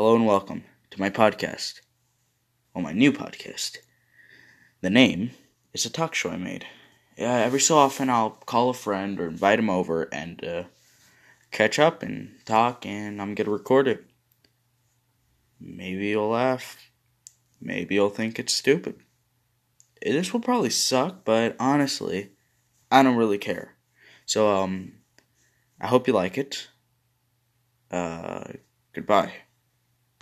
Hello and welcome to my podcast. or my new podcast. The name is a talk show I made. Yeah, every so often I'll call a friend or invite him over and uh, catch up and talk, and I'm gonna record it. Maybe you'll laugh. Maybe you'll think it's stupid. This will probably suck, but honestly, I don't really care. So, um, I hope you like it. Uh, goodbye.